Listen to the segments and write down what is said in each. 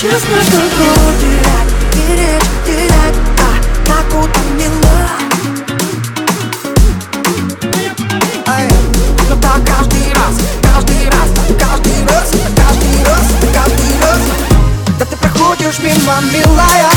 чувство, что терять, терять, терять, а так вот мила. Эй, ну но так каждый раз, каждый раз, каждый раз, каждый раз, каждый раз. Да ты проходишь мимо, милая.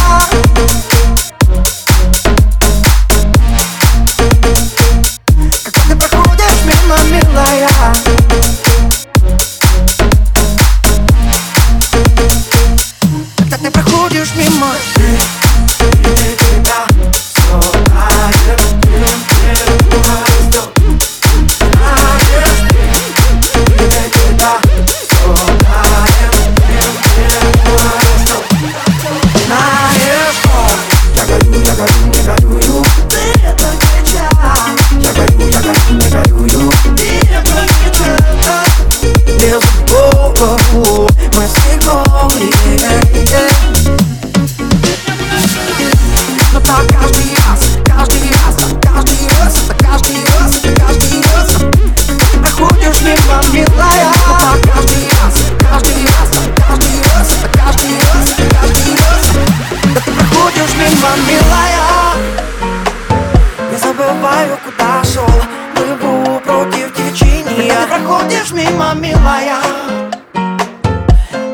милая.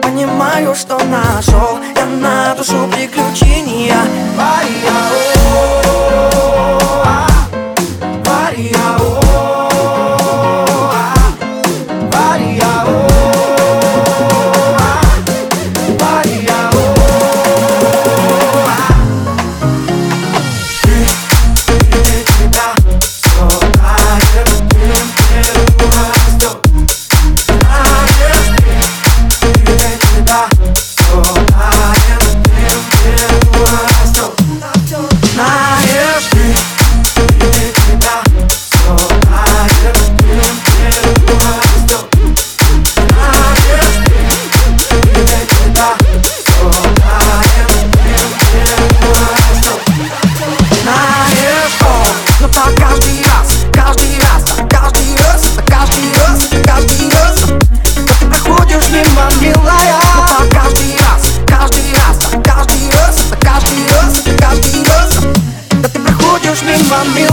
Понимаю, что нашел я на душу приключений me